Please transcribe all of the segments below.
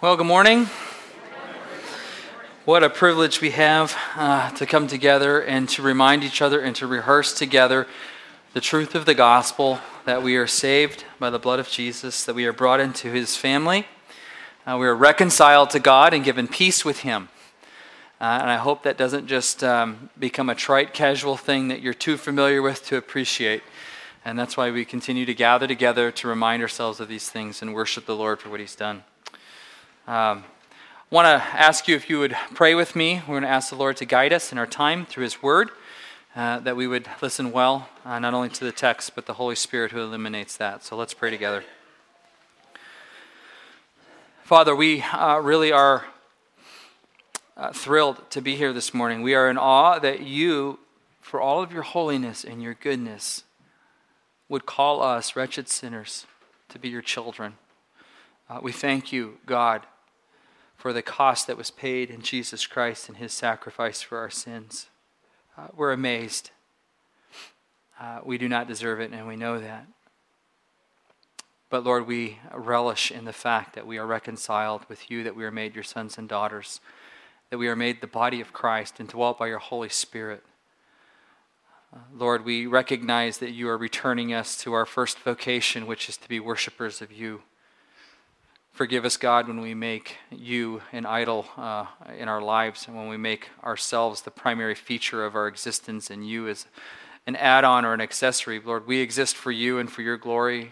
Well, good morning. What a privilege we have uh, to come together and to remind each other and to rehearse together the truth of the gospel that we are saved by the blood of Jesus, that we are brought into his family, uh, we are reconciled to God and given peace with him. Uh, and I hope that doesn't just um, become a trite, casual thing that you're too familiar with to appreciate. And that's why we continue to gather together to remind ourselves of these things and worship the Lord for what he's done. Um, I want to ask you if you would pray with me. We're going to ask the Lord to guide us in our time through His Word, uh, that we would listen well, uh, not only to the text, but the Holy Spirit who illuminates that. So let's pray together. Father, we uh, really are uh, thrilled to be here this morning. We are in awe that you, for all of your holiness and your goodness, would call us, wretched sinners, to be your children. Uh, we thank you, God for the cost that was paid in Jesus Christ and his sacrifice for our sins. Uh, we're amazed. Uh, we do not deserve it, and we know that. But Lord, we relish in the fact that we are reconciled with you, that we are made your sons and daughters, that we are made the body of Christ and dwelt by your Holy Spirit. Uh, Lord, we recognize that you are returning us to our first vocation, which is to be worshipers of you. Forgive us, God, when we make you an idol uh, in our lives and when we make ourselves the primary feature of our existence and you as an add on or an accessory. Lord, we exist for you and for your glory and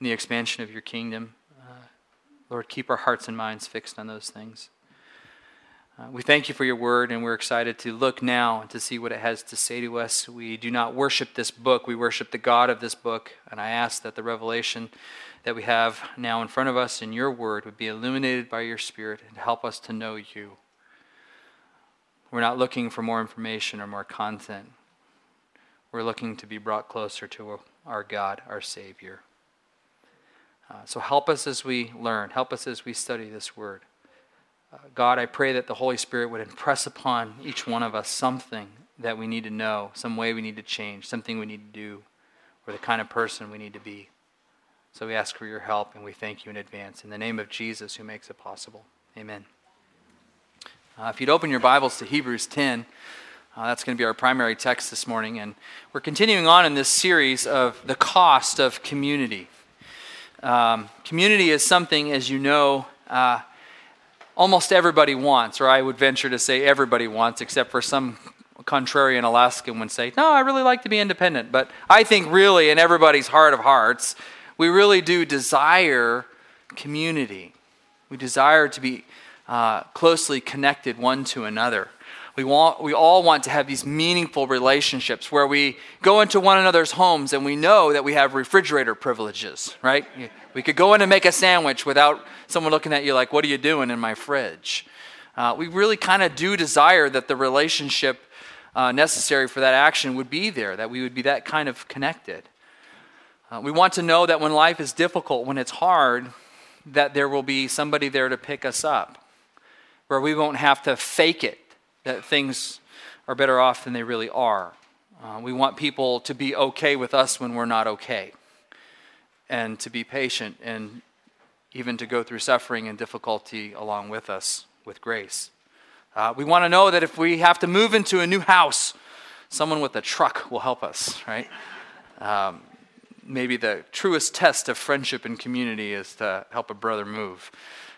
the expansion of your kingdom. Uh, Lord, keep our hearts and minds fixed on those things. Uh, we thank you for your word, and we're excited to look now and to see what it has to say to us. We do not worship this book, we worship the God of this book. And I ask that the revelation that we have now in front of us in your word would be illuminated by your Spirit and help us to know you. We're not looking for more information or more content. We're looking to be brought closer to our God, our Savior. Uh, so help us as we learn, help us as we study this word. Uh, God, I pray that the Holy Spirit would impress upon each one of us something that we need to know, some way we need to change, something we need to do, or the kind of person we need to be. So we ask for your help and we thank you in advance. In the name of Jesus, who makes it possible. Amen. Uh, if you'd open your Bibles to Hebrews 10, uh, that's going to be our primary text this morning. And we're continuing on in this series of the cost of community. Um, community is something, as you know, uh, almost everybody wants, or I would venture to say everybody wants, except for some contrarian Alaskan would say, No, I really like to be independent. But I think, really, in everybody's heart of hearts, we really do desire community. We desire to be uh, closely connected one to another. We, want, we all want to have these meaningful relationships where we go into one another's homes and we know that we have refrigerator privileges, right? We could go in and make a sandwich without someone looking at you like, What are you doing in my fridge? Uh, we really kind of do desire that the relationship uh, necessary for that action would be there, that we would be that kind of connected. Uh, we want to know that when life is difficult, when it's hard, that there will be somebody there to pick us up, where we won't have to fake it, that things are better off than they really are. Uh, we want people to be okay with us when we're not okay and to be patient and even to go through suffering and difficulty along with us with grace. Uh, we want to know that if we have to move into a new house, someone with a truck will help us, right? Um, maybe the truest test of friendship and community is to help a brother move.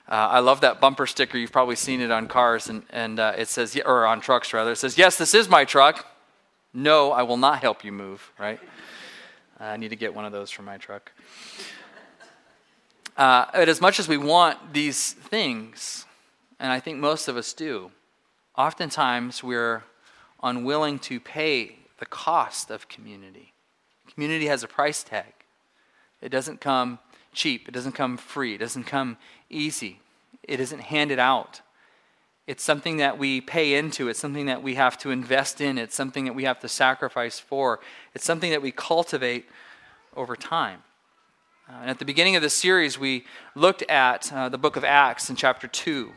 Uh, I love that bumper sticker. You've probably seen it on cars, and, and uh, it says, or on trucks rather. It says, Yes, this is my truck. No, I will not help you move, right? I need to get one of those for my truck. Uh, but as much as we want these things, and I think most of us do, oftentimes we're unwilling to pay the cost of community. Community has a price tag. It doesn't come cheap, it doesn't come free, it doesn't come easy, it isn't handed out. It's something that we pay into. It's something that we have to invest in. It's something that we have to sacrifice for. It's something that we cultivate over time. Uh, and at the beginning of this series, we looked at uh, the book of Acts in chapter 2.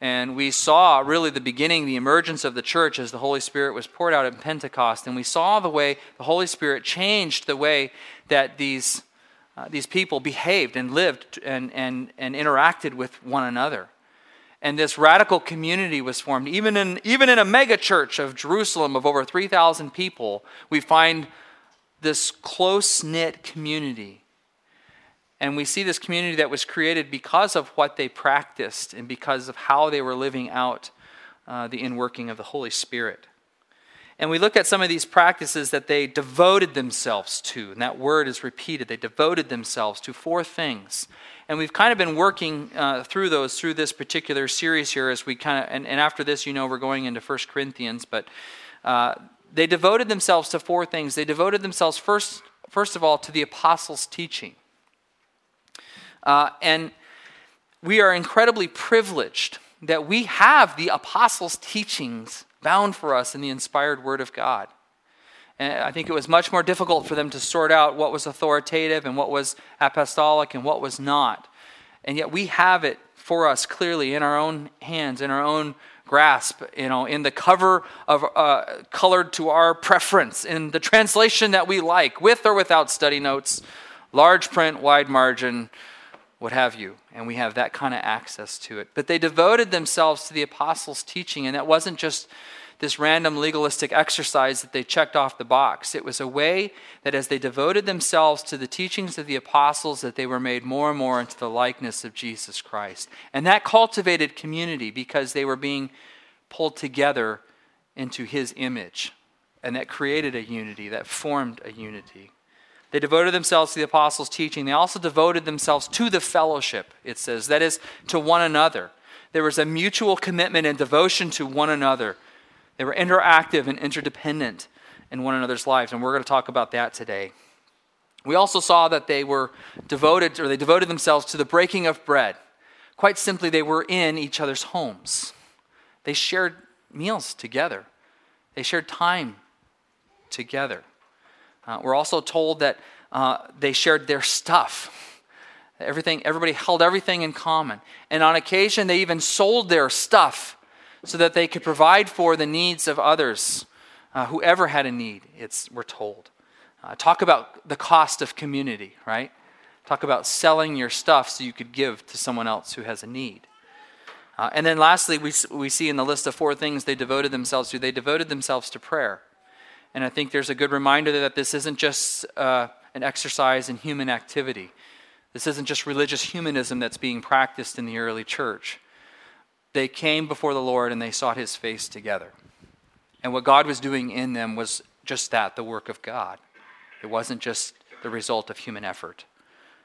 And we saw really the beginning, the emergence of the church as the Holy Spirit was poured out at Pentecost. And we saw the way the Holy Spirit changed the way that these uh, these people behaved and lived and, and, and interacted with one another. And this radical community was formed. Even in, even in a mega church of Jerusalem of over 3,000 people, we find this close knit community. And we see this community that was created because of what they practiced and because of how they were living out uh, the inworking of the Holy Spirit. And we look at some of these practices that they devoted themselves to, and that word is repeated. They devoted themselves to four things. And we've kind of been working uh, through those through this particular series here as we kind of, and, and, after this, you know, we're going into First Corinthians, but uh, they devoted themselves to four things. They devoted themselves, first, first of all, to the apostles' teaching. Uh, and we are incredibly privileged that we have the apostles' teachings bound for us in the inspired Word of God. And I think it was much more difficult for them to sort out what was authoritative and what was apostolic and what was not. And yet we have it for us clearly in our own hands, in our own grasp, you know, in the cover of uh, colored to our preference, in the translation that we like, with or without study notes, large print, wide margin, what have you. And we have that kind of access to it. But they devoted themselves to the apostles' teaching, and that wasn't just this random legalistic exercise that they checked off the box. It was a way that as they devoted themselves to the teachings of the apostles, that they were made more and more into the likeness of Jesus Christ. And that cultivated community because they were being pulled together into his image. And that created a unity, that formed a unity. They devoted themselves to the apostles' teaching. They also devoted themselves to the fellowship, it says, that is, to one another. There was a mutual commitment and devotion to one another. They were interactive and interdependent in one another's lives, and we're going to talk about that today. We also saw that they were devoted, or they devoted themselves to the breaking of bread. Quite simply, they were in each other's homes. They shared meals together, they shared time together. Uh, we're also told that uh, they shared their stuff. Everything, everybody held everything in common. And on occasion, they even sold their stuff so that they could provide for the needs of others, uh, whoever had a need, it's, we're told. Uh, talk about the cost of community, right? Talk about selling your stuff so you could give to someone else who has a need. Uh, and then lastly, we, we see in the list of four things they devoted themselves to, they devoted themselves to prayer. And I think there's a good reminder that this isn't just uh, an exercise in human activity. This isn't just religious humanism that's being practiced in the early church. They came before the Lord and they sought his face together. And what God was doing in them was just that the work of God. It wasn't just the result of human effort.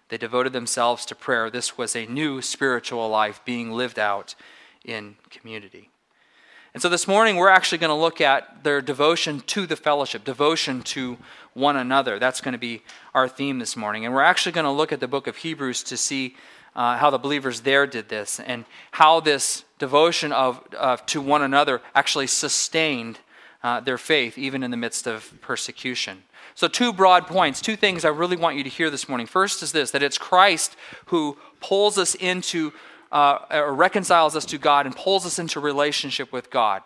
They devoted themselves to prayer. This was a new spiritual life being lived out in community. And so this morning, we're actually going to look at their devotion to the fellowship, devotion to one another. That's going to be our theme this morning. And we're actually going to look at the book of Hebrews to see uh, how the believers there did this and how this devotion of, to one another actually sustained uh, their faith, even in the midst of persecution. So, two broad points, two things I really want you to hear this morning. First is this that it's Christ who pulls us into uh, reconciles us to God and pulls us into relationship with God.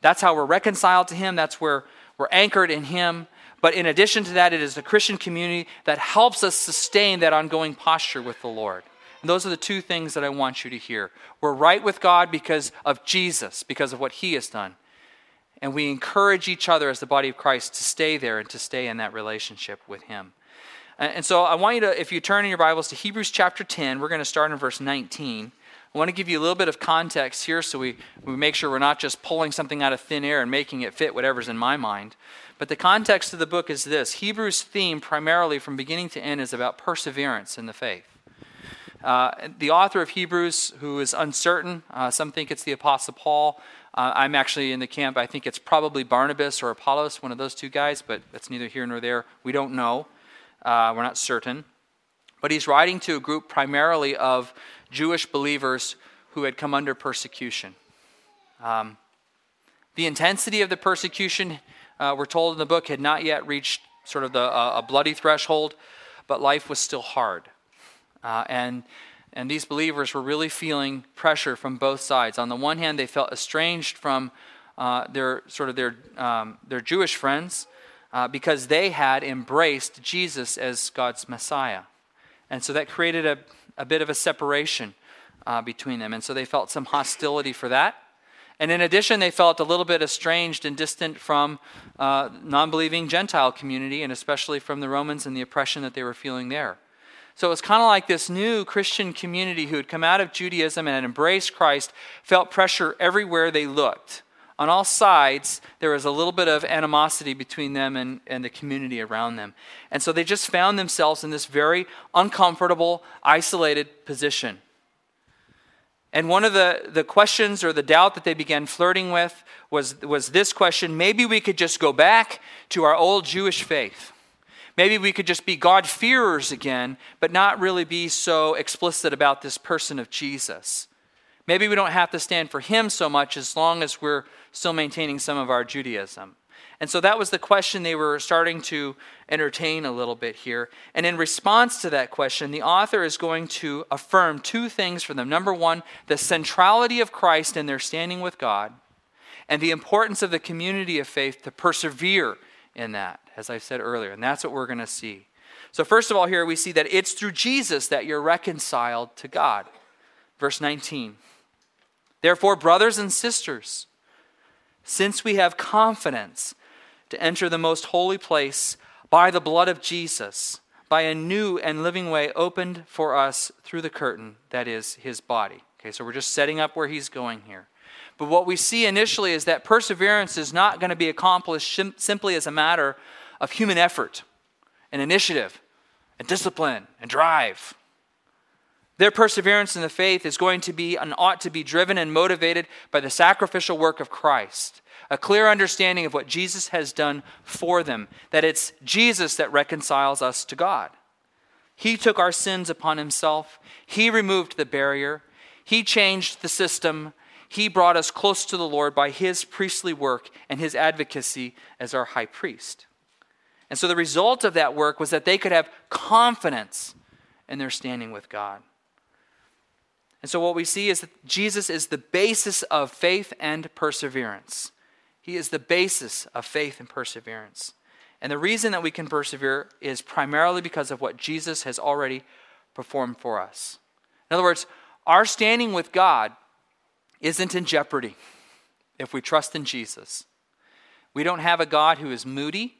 That's how we're reconciled to Him. That's where we're anchored in Him. But in addition to that, it is the Christian community that helps us sustain that ongoing posture with the Lord. And those are the two things that I want you to hear. We're right with God because of Jesus, because of what He has done. And we encourage each other as the body of Christ to stay there and to stay in that relationship with Him. And so I want you to, if you turn in your Bibles to Hebrews chapter 10, we're going to start in verse 19. I want to give you a little bit of context here so we, we make sure we're not just pulling something out of thin air and making it fit whatever's in my mind. But the context of the book is this Hebrews' theme, primarily from beginning to end, is about perseverance in the faith. Uh, the author of Hebrews, who is uncertain, uh, some think it's the Apostle Paul. Uh, I'm actually in the camp, I think it's probably Barnabas or Apollos, one of those two guys, but that's neither here nor there. We don't know. Uh, we're not certain. But he's writing to a group primarily of Jewish believers who had come under persecution. Um, the intensity of the persecution, uh, we're told in the book, had not yet reached sort of the, uh, a bloody threshold, but life was still hard. Uh, and, and these believers were really feeling pressure from both sides. On the one hand, they felt estranged from uh, their sort of their, um, their Jewish friends, uh, because they had embraced Jesus as God's Messiah. And so that created a, a bit of a separation uh, between them. And so they felt some hostility for that. And in addition, they felt a little bit estranged and distant from uh, non believing Gentile community, and especially from the Romans and the oppression that they were feeling there. So it was kind of like this new Christian community who had come out of Judaism and had embraced Christ felt pressure everywhere they looked. On all sides, there was a little bit of animosity between them and, and the community around them. And so they just found themselves in this very uncomfortable, isolated position. And one of the, the questions or the doubt that they began flirting with was, was this question maybe we could just go back to our old Jewish faith. Maybe we could just be God-fearers again, but not really be so explicit about this person of Jesus. Maybe we don't have to stand for him so much as long as we're still maintaining some of our Judaism. And so that was the question they were starting to entertain a little bit here. And in response to that question, the author is going to affirm two things for them. Number one, the centrality of Christ in their standing with God, and the importance of the community of faith to persevere in that, as I said earlier. And that's what we're going to see. So, first of all, here we see that it's through Jesus that you're reconciled to God. Verse 19. Therefore, brothers and sisters, since we have confidence to enter the most holy place by the blood of Jesus, by a new and living way opened for us through the curtain, that is, his body. Okay, so we're just setting up where he's going here. But what we see initially is that perseverance is not going to be accomplished simply as a matter of human effort and initiative and discipline and drive. Their perseverance in the faith is going to be and ought to be driven and motivated by the sacrificial work of Christ a clear understanding of what Jesus has done for them, that it's Jesus that reconciles us to God. He took our sins upon himself, He removed the barrier, He changed the system, He brought us close to the Lord by His priestly work and His advocacy as our high priest. And so the result of that work was that they could have confidence in their standing with God. And so what we see is that Jesus is the basis of faith and perseverance. He is the basis of faith and perseverance. And the reason that we can persevere is primarily because of what Jesus has already performed for us. In other words, our standing with God isn't in jeopardy if we trust in Jesus. We don't have a God who is moody,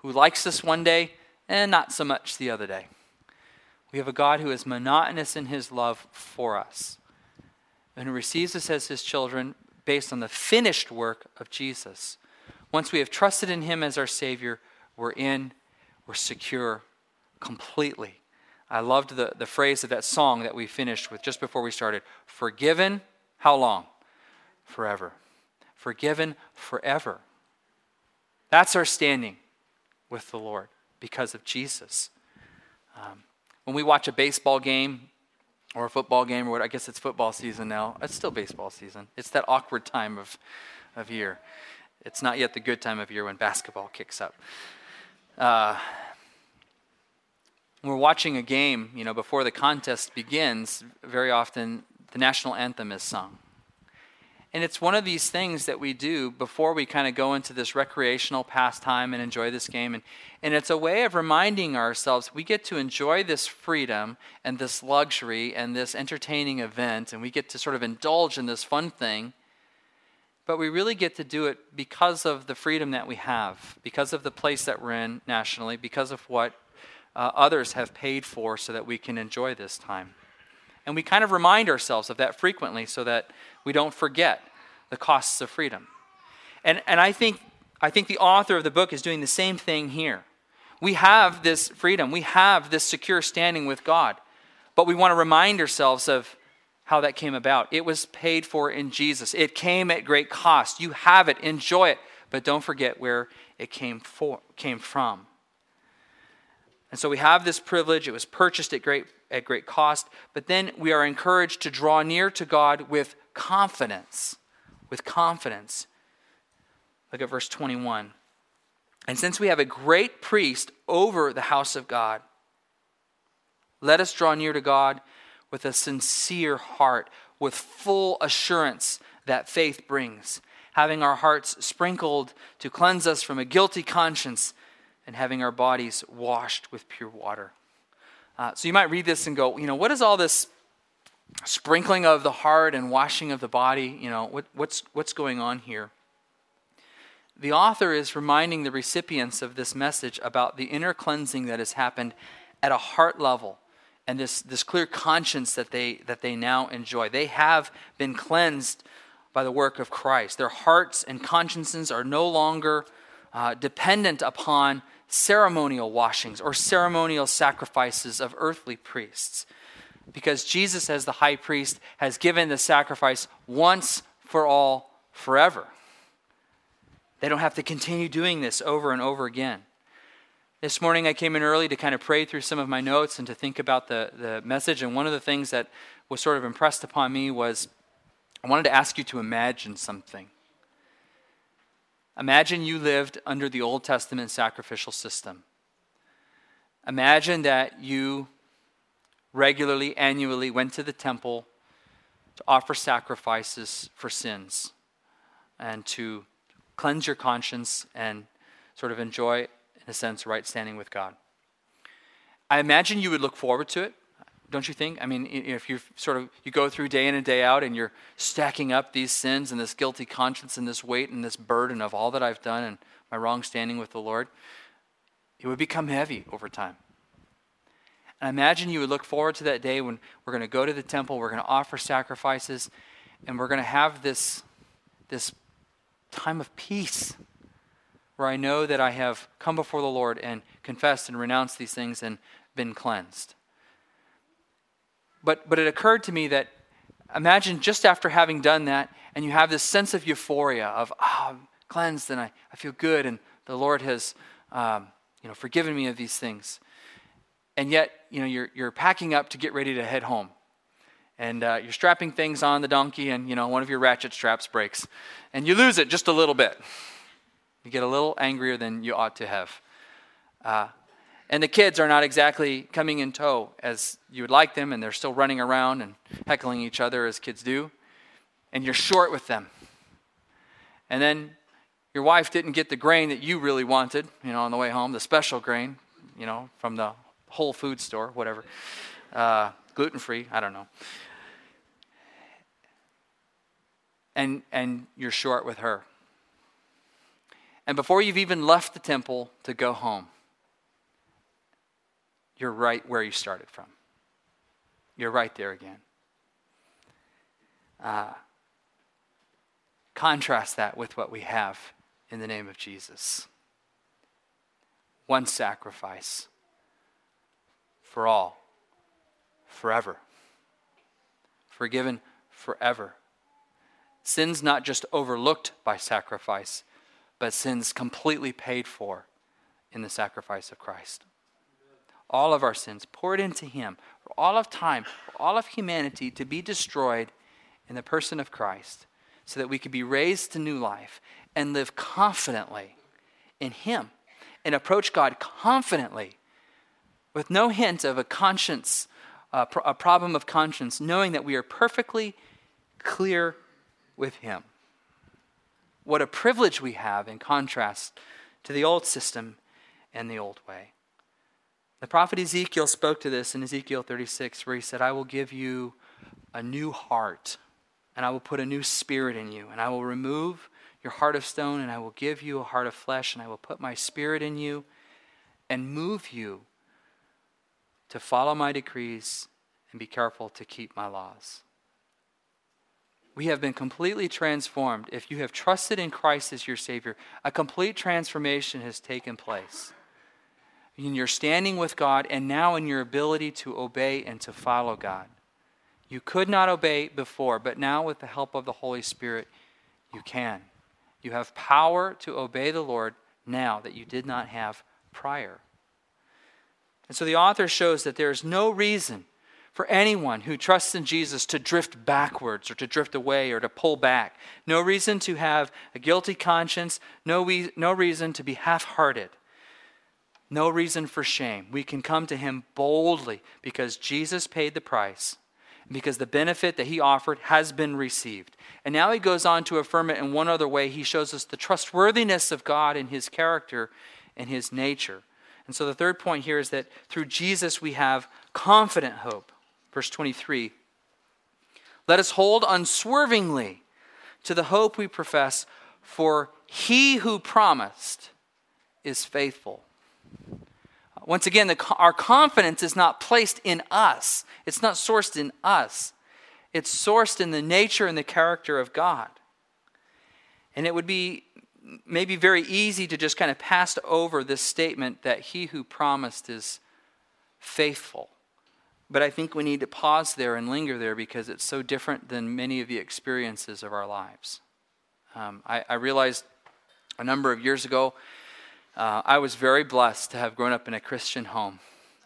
who likes us one day and not so much the other day. We have a God who is monotonous in his love for us and who receives us as his children based on the finished work of Jesus. Once we have trusted in Him as our Savior, we're in, we're secure completely. I loved the, the phrase of that song that we finished with just before we started. Forgiven, how long? Forever. Forgiven forever. That's our standing with the Lord because of Jesus. Um, when we watch a baseball game, or a football game or what I guess it's football season now. It's still baseball season. It's that awkward time of, of year. It's not yet the good time of year when basketball kicks up. Uh, when we're watching a game, you know, before the contest begins, very often the national anthem is sung. And it's one of these things that we do before we kind of go into this recreational pastime and enjoy this game. And, and it's a way of reminding ourselves we get to enjoy this freedom and this luxury and this entertaining event, and we get to sort of indulge in this fun thing. But we really get to do it because of the freedom that we have, because of the place that we're in nationally, because of what uh, others have paid for so that we can enjoy this time. And we kind of remind ourselves of that frequently so that we don't forget the costs of freedom. And, and I, think, I think the author of the book is doing the same thing here. We have this freedom, we have this secure standing with God, but we want to remind ourselves of how that came about. It was paid for in Jesus, it came at great cost. You have it, enjoy it, but don't forget where it came, for, came from. And so we have this privilege. It was purchased at great, at great cost. But then we are encouraged to draw near to God with confidence. With confidence. Look at verse 21. And since we have a great priest over the house of God, let us draw near to God with a sincere heart, with full assurance that faith brings, having our hearts sprinkled to cleanse us from a guilty conscience and having our bodies washed with pure water. Uh, so you might read this and go, you know, what is all this sprinkling of the heart and washing of the body? You know, what, what's, what's going on here? The author is reminding the recipients of this message about the inner cleansing that has happened at a heart level and this, this clear conscience that they, that they now enjoy. They have been cleansed by the work of Christ. Their hearts and consciences are no longer uh, dependent upon ceremonial washings or ceremonial sacrifices of earthly priests. Because Jesus, as the high priest, has given the sacrifice once for all, forever. They don't have to continue doing this over and over again. This morning I came in early to kind of pray through some of my notes and to think about the, the message. And one of the things that was sort of impressed upon me was I wanted to ask you to imagine something. Imagine you lived under the Old Testament sacrificial system. Imagine that you regularly, annually went to the temple to offer sacrifices for sins and to cleanse your conscience and sort of enjoy, in a sense, right standing with God. I imagine you would look forward to it don't you think? I mean, if you sort of you go through day in and day out and you're stacking up these sins and this guilty conscience and this weight and this burden of all that I've done and my wrong standing with the Lord, it would become heavy over time. I imagine you would look forward to that day when we're going to go to the temple, we're going to offer sacrifices, and we're going to have this, this time of peace where I know that I have come before the Lord and confessed and renounced these things and been cleansed. But, but it occurred to me that imagine just after having done that, and you have this sense of euphoria of, ah, oh, I'm cleansed and I, I feel good, and the Lord has um, you know, forgiven me of these things. And yet, you know, you're, you're packing up to get ready to head home. And uh, you're strapping things on the donkey, and you know one of your ratchet straps breaks, and you lose it just a little bit. You get a little angrier than you ought to have. Uh, and the kids are not exactly coming in tow as you would like them, and they're still running around and heckling each other as kids do. And you're short with them. And then your wife didn't get the grain that you really wanted, you know, on the way home, the special grain, you know, from the Whole Food store, whatever. Uh, gluten free, I don't know. And, and you're short with her. And before you've even left the temple to go home, you're right where you started from. You're right there again. Uh, contrast that with what we have in the name of Jesus one sacrifice for all, forever. Forgiven forever. Sins not just overlooked by sacrifice, but sins completely paid for in the sacrifice of Christ all of our sins, poured into Him for all of time, for all of humanity to be destroyed in the person of Christ, so that we could be raised to new life and live confidently in Him and approach God confidently with no hint of a conscience, uh, a problem of conscience, knowing that we are perfectly clear with Him. What a privilege we have in contrast to the old system and the old way. The prophet Ezekiel spoke to this in Ezekiel 36, where he said, I will give you a new heart, and I will put a new spirit in you, and I will remove your heart of stone, and I will give you a heart of flesh, and I will put my spirit in you and move you to follow my decrees and be careful to keep my laws. We have been completely transformed. If you have trusted in Christ as your Savior, a complete transformation has taken place in your standing with God, and now in your ability to obey and to follow God. You could not obey before, but now with the help of the Holy Spirit, you can. You have power to obey the Lord now that you did not have prior. And so the author shows that there is no reason for anyone who trusts in Jesus to drift backwards or to drift away or to pull back. No reason to have a guilty conscience, no, we, no reason to be half hearted. No reason for shame. We can come to him boldly because Jesus paid the price, because the benefit that he offered has been received. And now he goes on to affirm it in one other way. He shows us the trustworthiness of God in his character and his nature. And so the third point here is that through Jesus we have confident hope. Verse 23 Let us hold unswervingly to the hope we profess, for he who promised is faithful. Once again, the, our confidence is not placed in us, it's not sourced in us. It's sourced in the nature and the character of God. And it would be maybe very easy to just kind of pass over this statement that he who promised is faithful. But I think we need to pause there and linger there because it's so different than many of the experiences of our lives. Um, I, I, realized a number of years ago, uh, I was very blessed to have grown up in a Christian home.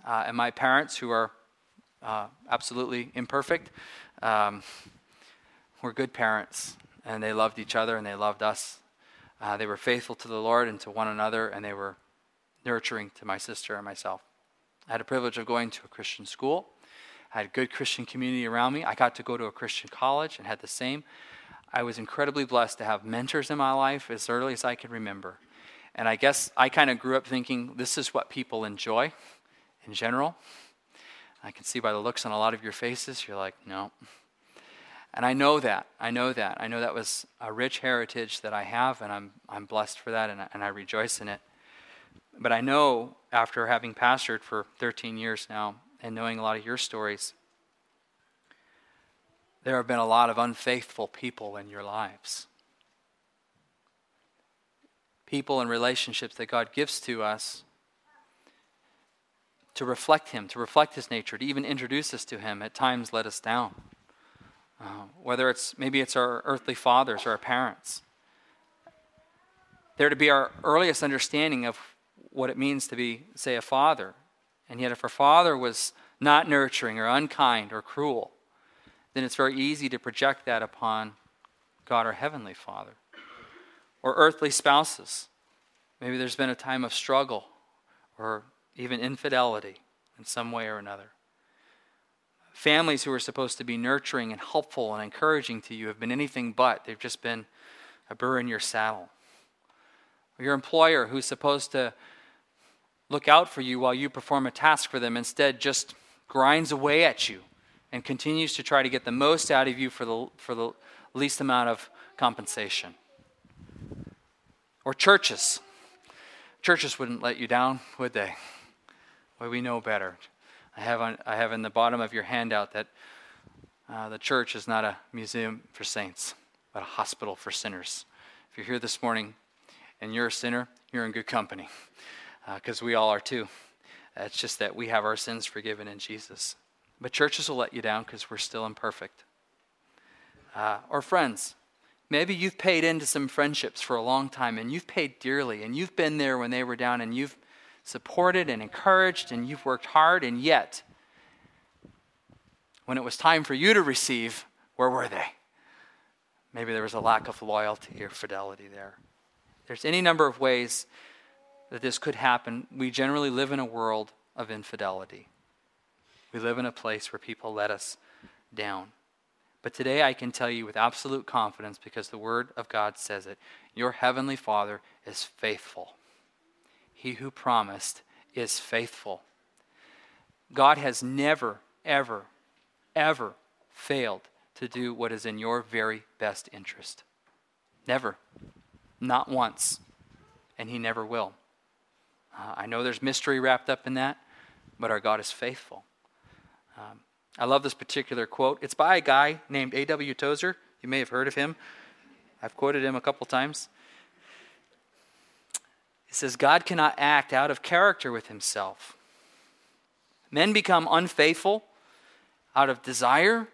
Uh, and my parents, who are uh, absolutely imperfect, um, were good parents. And they loved each other and they loved us. Uh, they were faithful to the Lord and to one another, and they were nurturing to my sister and myself. I had a privilege of going to a Christian school. I had a good Christian community around me. I got to go to a Christian college and had the same. I was incredibly blessed to have mentors in my life as early as I could remember. And I guess I kind of grew up thinking this is what people enjoy in general. I can see by the looks on a lot of your faces, you're like, no. And I know that. I know that. I know that was a rich heritage that I have, and I'm, I'm blessed for that, and I, and I rejoice in it. But I know after having pastored for 13 years now and knowing a lot of your stories, there have been a lot of unfaithful people in your lives people and relationships that God gives to us to reflect Him, to reflect His nature, to even introduce us to Him, at times let us down. Uh, whether it's maybe it's our earthly fathers or our parents. They're to be our earliest understanding of what it means to be, say, a father. And yet, if our father was not nurturing or unkind or cruel, then it's very easy to project that upon God, our Heavenly Father or earthly spouses. Maybe there's been a time of struggle or even infidelity in some way or another. Families who are supposed to be nurturing and helpful and encouraging to you have been anything but. They've just been a burr in your saddle. Your employer who's supposed to look out for you while you perform a task for them instead just grinds away at you and continues to try to get the most out of you for the, for the least amount of compensation. Or churches. Churches wouldn't let you down, would they? Well, we know better. I have, on, I have in the bottom of your handout that uh, the church is not a museum for saints, but a hospital for sinners. If you're here this morning and you're a sinner, you're in good company, because uh, we all are too. It's just that we have our sins forgiven in Jesus. But churches will let you down because we're still imperfect. Uh, or friends, Maybe you've paid into some friendships for a long time and you've paid dearly and you've been there when they were down and you've supported and encouraged and you've worked hard, and yet, when it was time for you to receive, where were they? Maybe there was a lack of loyalty or fidelity there. There's any number of ways that this could happen. We generally live in a world of infidelity. We live in a place where people let us down. But today I can tell you with absolute confidence, because the Word of God says it your Heavenly Father is faithful. He who promised is faithful. God has never, ever, ever failed to do what is in your very best interest. Never. Not once. And He never will. Uh, I know there's mystery wrapped up in that, but our God is faithful. Um, I love this particular quote. It's by a guy named A.W. Tozer. You may have heard of him. I've quoted him a couple times. He says, God cannot act out of character with himself. Men become unfaithful out of desire,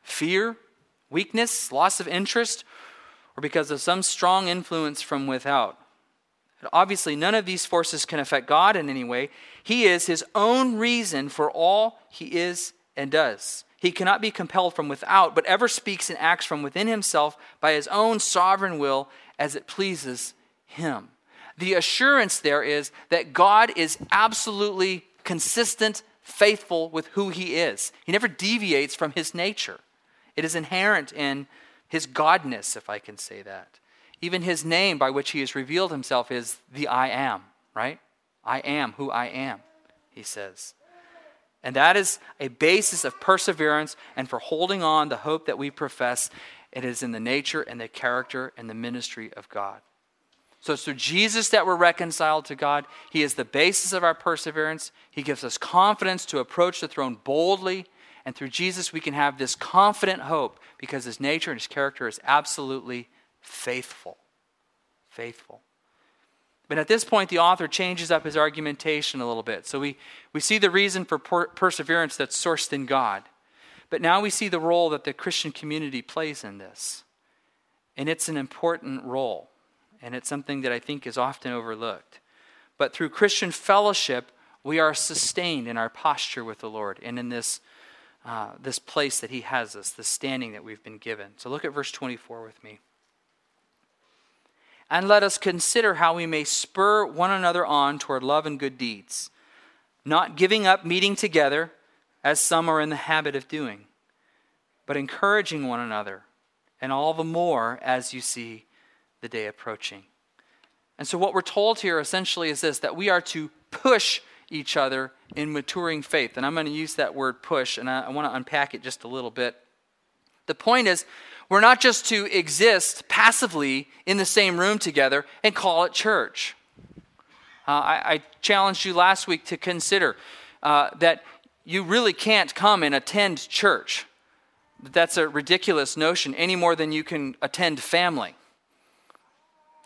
fear, weakness, loss of interest, or because of some strong influence from without. Obviously, none of these forces can affect God in any way. He is his own reason for all he is and does. He cannot be compelled from without, but ever speaks and acts from within himself by his own sovereign will as it pleases him. The assurance there is that God is absolutely consistent, faithful with who he is. He never deviates from his nature. It is inherent in his godness, if I can say that. Even his name by which he has revealed himself is the I am, right? I am who I am, he says. And that is a basis of perseverance and for holding on the hope that we profess. It is in the nature and the character and the ministry of God. So it's through Jesus that we're reconciled to God. He is the basis of our perseverance. He gives us confidence to approach the throne boldly. And through Jesus, we can have this confident hope because his nature and his character is absolutely faithful. Faithful. But at this point, the author changes up his argumentation a little bit. So we, we see the reason for per- perseverance that's sourced in God. But now we see the role that the Christian community plays in this. And it's an important role. And it's something that I think is often overlooked. But through Christian fellowship, we are sustained in our posture with the Lord and in this, uh, this place that He has us, the standing that we've been given. So look at verse 24 with me. And let us consider how we may spur one another on toward love and good deeds, not giving up meeting together, as some are in the habit of doing, but encouraging one another, and all the more as you see the day approaching. And so, what we're told here essentially is this that we are to push each other in maturing faith. And I'm going to use that word push, and I, I want to unpack it just a little bit. The point is, we're not just to exist passively in the same room together and call it church. Uh, I, I, challenged you last week to consider uh, that you really can't come and attend church. That's a ridiculous notion any more than you can attend family.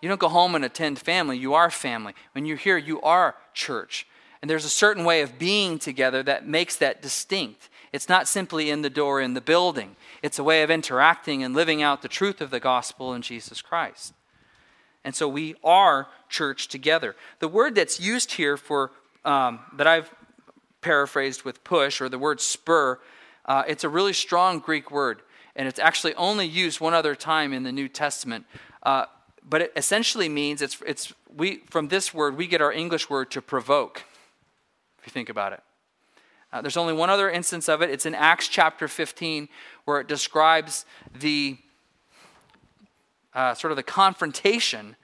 You don't go home and attend family, you are family. When you're here, you are church. And there's a certain way of being together that makes that distinct. It's not simply in the door in the building, it's a way of interacting and living out the truth of the gospel in Jesus Christ. And so we are church together. The word that's used here for, um, that I've paraphrased with push, or the word spur, uh, it's a really strong Greek word. And it's actually only used one other time in the New Testament. Uh, but it essentially means it's, it's we, from this word, we get our English word to provoke, if you think about it. Uh, there's only one other instance of it. It's in Acts chapter 15, where it describes the uh, sort of the confrontation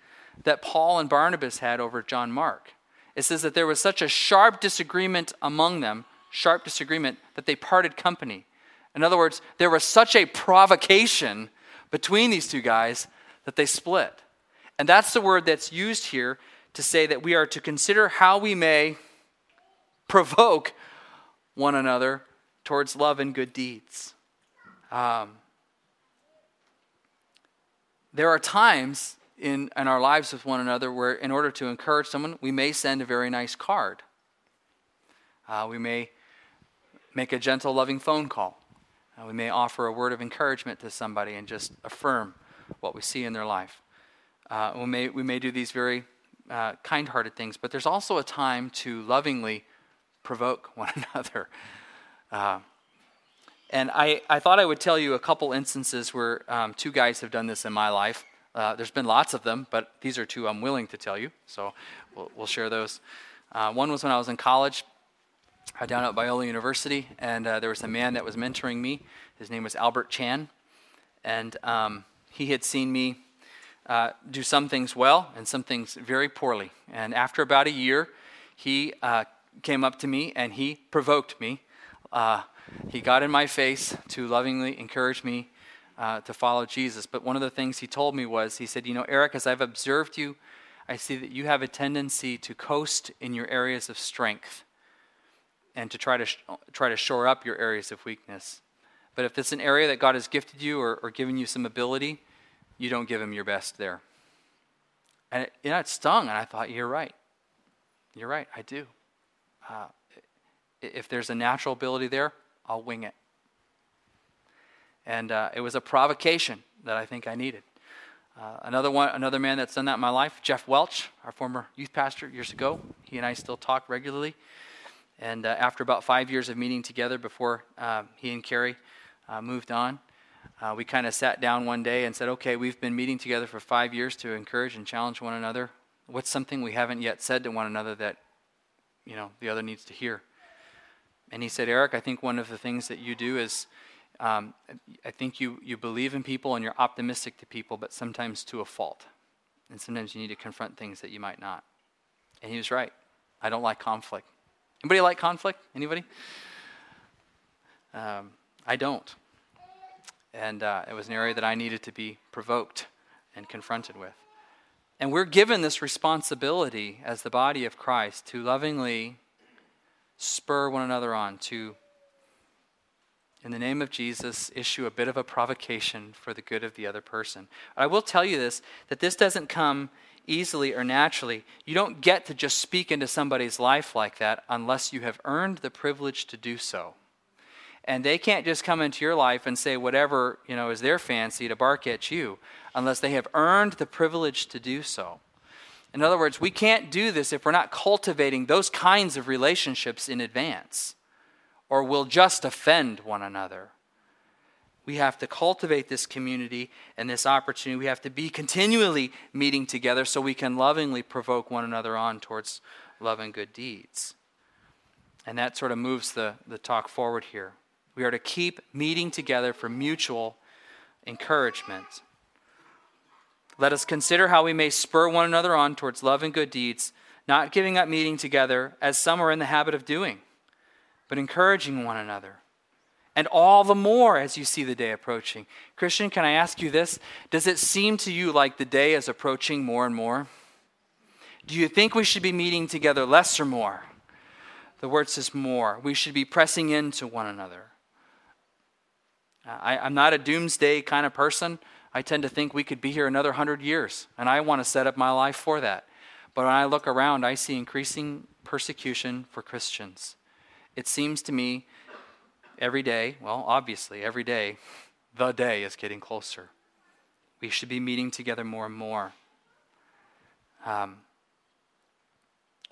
that Paul and Barnabas had over John Mark. It says that there was such a sharp disagreement among them, sharp disagreement, that they parted company. In other words, there was such a provocation between these two guys that they split. And that's the word that's used here to say that we are to consider how we may provoke one another towards love and good deeds. Um, there are times in, in our lives with one another where, in order to encourage someone, we may send a very nice card. Uh, we may make a gentle, loving phone call. Uh, we may offer a word of encouragement to somebody and just affirm what we see in their life. Uh, we, may, we may do these very uh, kind hearted things, but there's also a time to lovingly provoke one another. Uh, and I, I thought I would tell you a couple instances where um, two guys have done this in my life. Uh, there's been lots of them, but these are two I'm willing to tell you, so we'll, we'll share those. Uh, one was when I was in college uh, down at Biola University, and uh, there was a man that was mentoring me. His name was Albert Chan, and um, he had seen me uh, do some things well and some things very poorly. And after about a year, he uh, came up to me and he provoked me. Uh, he got in my face to lovingly encourage me uh, to follow Jesus. But one of the things he told me was, he said, You know, Eric, as I've observed you, I see that you have a tendency to coast in your areas of strength and to try to, sh- try to shore up your areas of weakness. But if it's an area that God has gifted you or, or given you some ability, you don't give him your best there. And it, you know, it stung, and I thought, you're right. You're right, I do. Uh, if there's a natural ability there, I'll wing it. And uh, it was a provocation that I think I needed. Uh, another one, another man that's done that in my life, Jeff Welch, our former youth pastor years ago. He and I still talk regularly. And uh, after about five years of meeting together before uh, he and Carrie uh, moved on, uh, we kind of sat down one day and said, okay, we've been meeting together for five years to encourage and challenge one another. What's something we haven't yet said to one another that, you know, the other needs to hear? And he said, Eric, I think one of the things that you do is um, I think you, you believe in people and you're optimistic to people, but sometimes to a fault. And sometimes you need to confront things that you might not. And he was right. I don't like conflict. Anybody like conflict? Anybody? Um, I don't. And uh, it was an area that I needed to be provoked and confronted with. And we're given this responsibility as the body of Christ to lovingly spur one another on, to, in the name of Jesus, issue a bit of a provocation for the good of the other person. I will tell you this that this doesn't come easily or naturally. You don't get to just speak into somebody's life like that unless you have earned the privilege to do so. And they can't just come into your life and say whatever, you know, is their fancy to bark at you unless they have earned the privilege to do so. In other words, we can't do this if we're not cultivating those kinds of relationships in advance, or we'll just offend one another. We have to cultivate this community and this opportunity. We have to be continually meeting together so we can lovingly provoke one another on towards love and good deeds. And that sort of moves the, the talk forward here. We are to keep meeting together for mutual encouragement. Let us consider how we may spur one another on towards love and good deeds, not giving up meeting together, as some are in the habit of doing, but encouraging one another. And all the more as you see the day approaching. Christian, can I ask you this? Does it seem to you like the day is approaching more and more? Do you think we should be meeting together less or more? The word says more. We should be pressing into one another. I, am not a doomsday kind of person. I tend to think we could be here another hundred years, and I want to set up my life for that. But when I look around, I see increasing persecution for Christians. It seems to me every day, well, obviously, every day, the day is getting closer. We should be meeting together more and more. Um,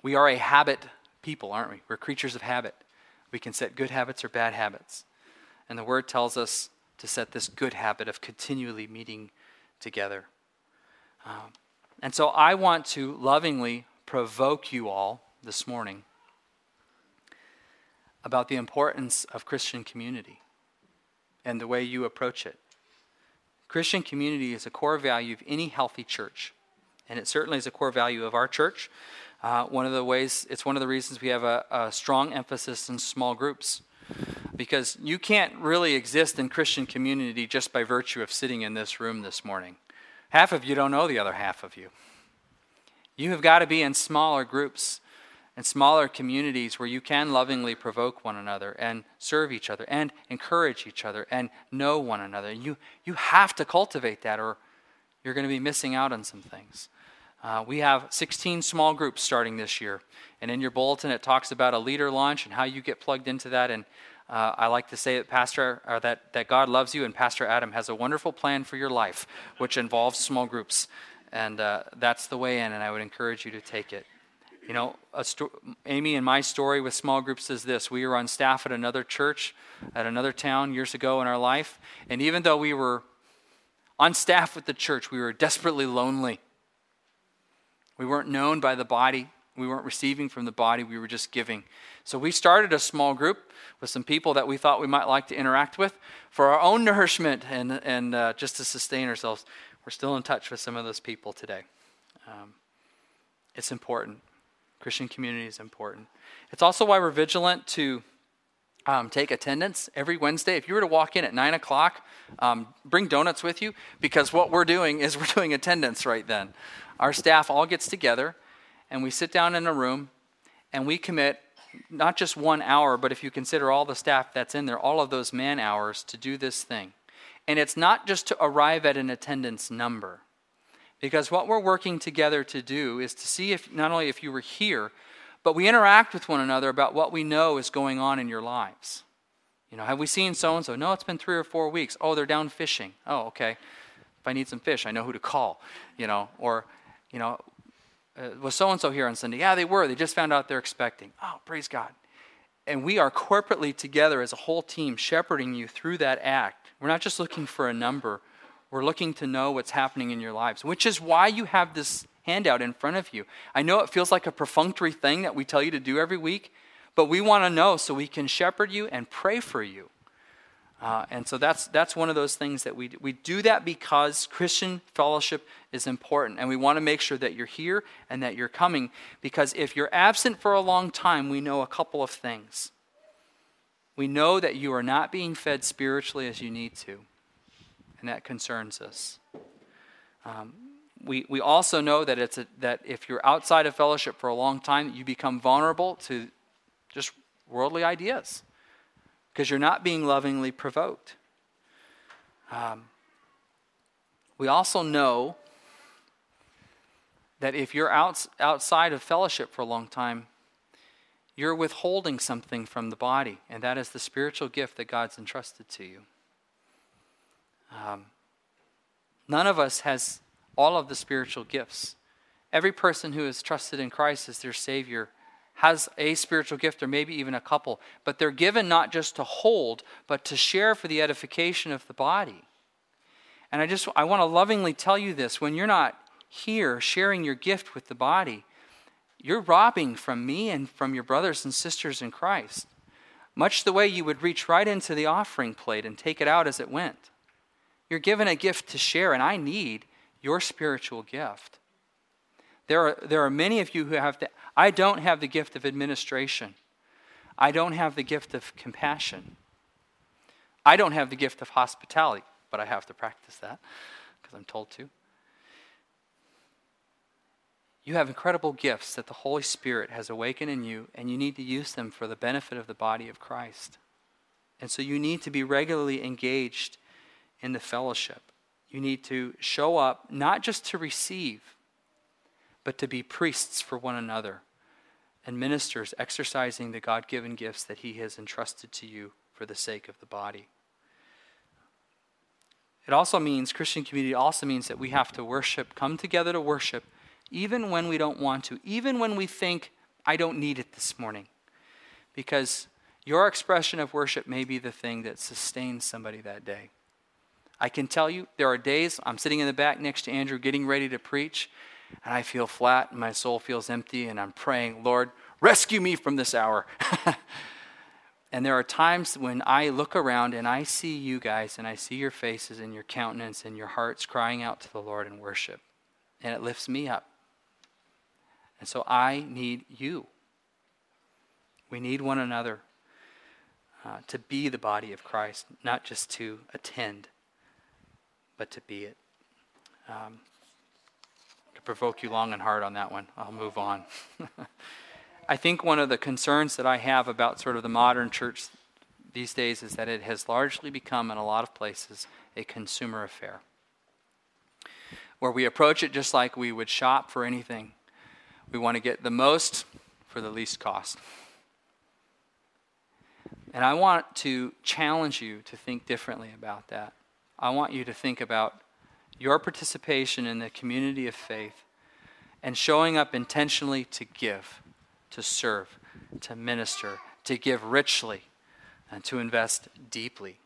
we are a habit people, aren't we? We're creatures of habit. We can set good habits or bad habits. And the word tells us to set this good habit of continually meeting together. Um, and so I want to lovingly provoke you all this morning about the importance of Christian community and the way you approach it. Christian community is a core value of any healthy church, and it certainly is a core value of our church. Uh, one of the ways, it's one of the reasons we have a, a strong emphasis in small groups because you can't really exist in Christian community just by virtue of sitting in this room this morning. Half of you don't know the other half of you. You have got to be in smaller groups and smaller communities where you can lovingly provoke one another and serve each other and encourage each other and know one another. You, you have to cultivate that or you're going to be missing out on some things. Uh, we have 16 small groups starting this year. And in your bulletin, it talks about a leader launch and how you get plugged into that. And uh, I like to say that Pastor, or that, that God loves you, and Pastor Adam has a wonderful plan for your life, which involves small groups. And uh, that's the way in, and I would encourage you to take it. You know, sto- Amy and my story with small groups is this we were on staff at another church, at another town years ago in our life. And even though we were on staff with the church, we were desperately lonely. We weren't known by the body. We weren't receiving from the body, we were just giving. So we started a small group with some people that we thought we might like to interact with for our own nourishment and, and uh, just to sustain ourselves. We're still in touch with some of those people today. Um, it's important. Christian community is important. It's also why we're vigilant to um, take attendance every Wednesday. If you were to walk in at 9 o'clock, um, bring donuts with you because what we're doing is we're doing attendance right then. Our staff all gets together and we sit down in a room and we commit not just one hour, but if you consider all the staff that's in there, all of those man hours to do this thing. And it's not just to arrive at an attendance number. Because what we're working together to do is to see if not only if you were here, but we interact with one another about what we know is going on in your lives. You know, have we seen so and so? No, it's been three or four weeks. Oh, they're down fishing. Oh, okay. If I need some fish, I know who to call. You know, or, you know, uh, was so and so here on Sunday? Yeah, they were. They just found out they're expecting. Oh, praise God. And we are corporately together as a whole team shepherding you through that act. We're not just looking for a number, we're looking to know what's happening in your lives, which is why you have this handout in front of you. I know it feels like a perfunctory thing that we tell you to do every week, but we want to know so we can shepherd you and pray for you. Uh, and so that's, that's one of those things that we, we do that because Christian fellowship is important. And we want to make sure that you're here and that you're coming. Because if you're absent for a long time, we know a couple of things. We know that you are not being fed spiritually as you need to, and that concerns us. Um, we, we also know that, it's a, that if you're outside of fellowship for a long time, you become vulnerable to just worldly ideas because you're not being lovingly provoked. Um, we also know that if you're out, outside of fellowship for a long time, you're withholding something from the body, and that is the spiritual gift that God's entrusted to you. Um, none of us has all of the spiritual gifts. Every person who is trusted in Christ as their Savior has a spiritual gift or maybe even a couple, but they're given not just to hold, but to share for the edification of the body. And I just I want to lovingly tell you this when you're not here sharing your gift with the body, you're robbing from me and from your brothers and sisters in Christ. Much the way you would reach right into the offering plate and take it out as it went. You're given a gift to share, and I need your spiritual gift. There are, there are many of you who have to, I don't have the gift of administration. I don't have the gift of compassion. I don't have the gift of hospitality, but I have to practice that because I'm told to. You have incredible gifts that the Holy Spirit has awakened in you, and you need to use them for the benefit of the body of Christ. And so you need to be regularly engaged in the fellowship. You need to show up not just to receive, but to be priests for one another and ministers exercising the God given gifts that He has entrusted to you for the sake of the body. It also means, Christian community also means that we have to worship, come together to worship, even when we don't want to, even when we think, I don't need it this morning. Because your expression of worship may be the thing that sustains somebody that day. I can tell you, there are days I'm sitting in the back next to Andrew getting ready to preach, and I feel flat and my soul feels empty, and I'm praying, Lord, rescue me from this hour. and there are times when I look around and I see you guys, and I see your faces and your countenance and your hearts crying out to the Lord in worship, and it lifts me up. And so I need you. We need one another uh, to be the body of Christ, not just to attend, but to be it. Um, provoke you long and hard on that one. I'll move on. I think one of the concerns that I have about sort of the modern church these days is that it has largely become, in a lot of places, a consumer affair. Where we approach it just like we would shop for anything. We want to get the most for the least cost. And I want to challenge you to think differently about that. I want you to think about your participation in the community of faith and showing up intentionally to give, to serve, to minister, to give richly, and to invest deeply.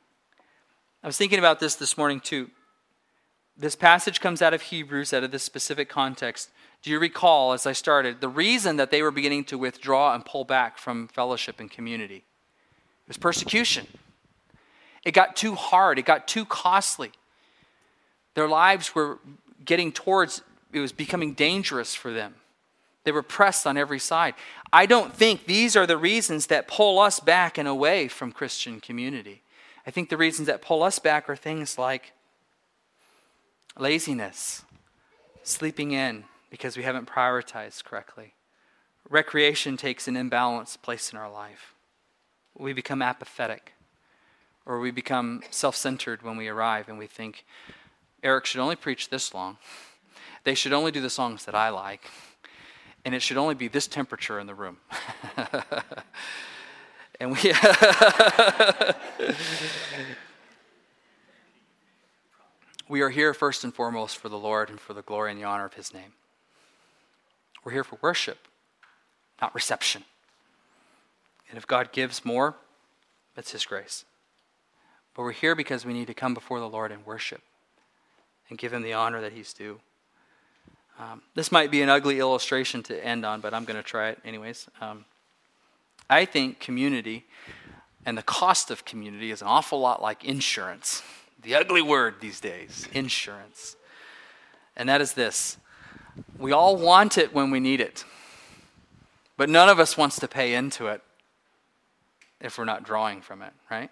I was thinking about this this morning too. This passage comes out of Hebrews, out of this specific context. Do you recall, as I started, the reason that they were beginning to withdraw and pull back from fellowship and community? It was persecution. It got too hard, it got too costly. Their lives were getting towards, it was becoming dangerous for them. They were pressed on every side. I don't think these are the reasons that pull us back and away from Christian community. I think the reasons that pull us back are things like laziness, sleeping in because we haven't prioritized correctly. Recreation takes an imbalanced place in our life. We become apathetic, or we become self centered when we arrive and we think, Eric should only preach this long. They should only do the songs that I like. And it should only be this temperature in the room. and we. we are here first and foremost for the Lord and for the glory and the honor of His name. We're here for worship, not reception. And if God gives more, that's His grace. But we're here because we need to come before the Lord and worship and give him the honor that he's due. Um, this might be an ugly illustration to end on, but I'm going to try it anyways. Um, I think community And the cost of community is an awful lot like insurance. The ugly word these days insurance. And that is this we all want it when we need it, but none of us wants to pay into it if we're not drawing from it, right?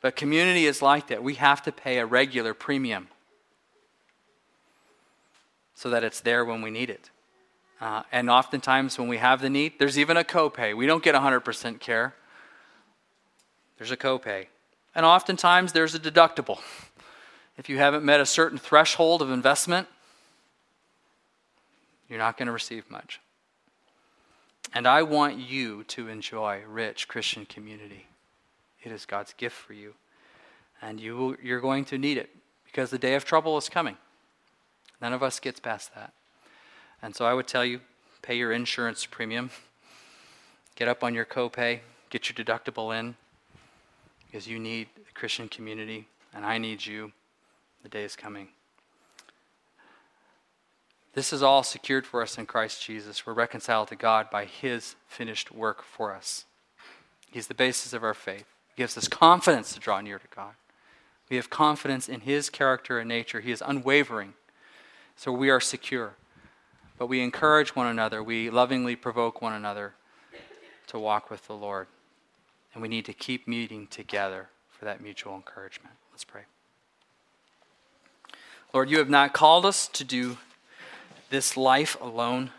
But community is like that. We have to pay a regular premium so that it's there when we need it. Uh, and oftentimes, when we have the need, there's even a copay. We don't get 100% care, there's a copay. And oftentimes, there's a deductible. If you haven't met a certain threshold of investment, you're not going to receive much. And I want you to enjoy rich Christian community. It is God's gift for you. And you, you're going to need it because the day of trouble is coming. None of us gets past that. And so I would tell you pay your insurance premium, get up on your copay, get your deductible in, because you need the Christian community, and I need you. The day is coming. This is all secured for us in Christ Jesus. We're reconciled to God by His finished work for us. He's the basis of our faith. Gives us confidence to draw near to God. We have confidence in His character and nature. He is unwavering. So we are secure. But we encourage one another. We lovingly provoke one another to walk with the Lord. And we need to keep meeting together for that mutual encouragement. Let's pray. Lord, you have not called us to do this life alone.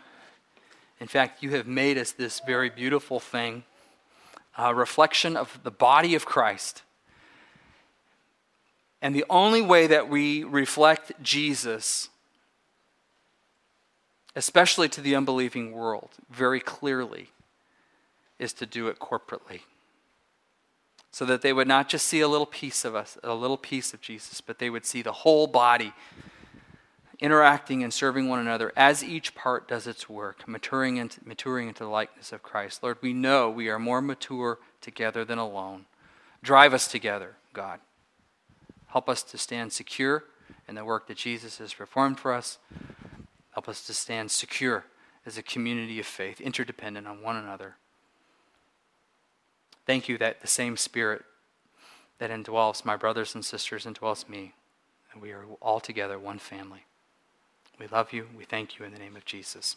In fact, you have made us this very beautiful thing, a reflection of the body of Christ. And the only way that we reflect Jesus especially to the unbelieving world, very clearly, is to do it corporately. So that they would not just see a little piece of us, a little piece of Jesus, but they would see the whole body interacting and serving one another as each part does its work, maturing into, maturing into the likeness of Christ. Lord, we know we are more mature together than alone. Drive us together, God. Help us to stand secure in the work that Jesus has performed for us. Help us to stand secure as a community of faith, interdependent on one another. Thank you that the same Spirit that indwells my brothers and sisters indwells me, and we are all together one family. We love you. We thank you in the name of Jesus.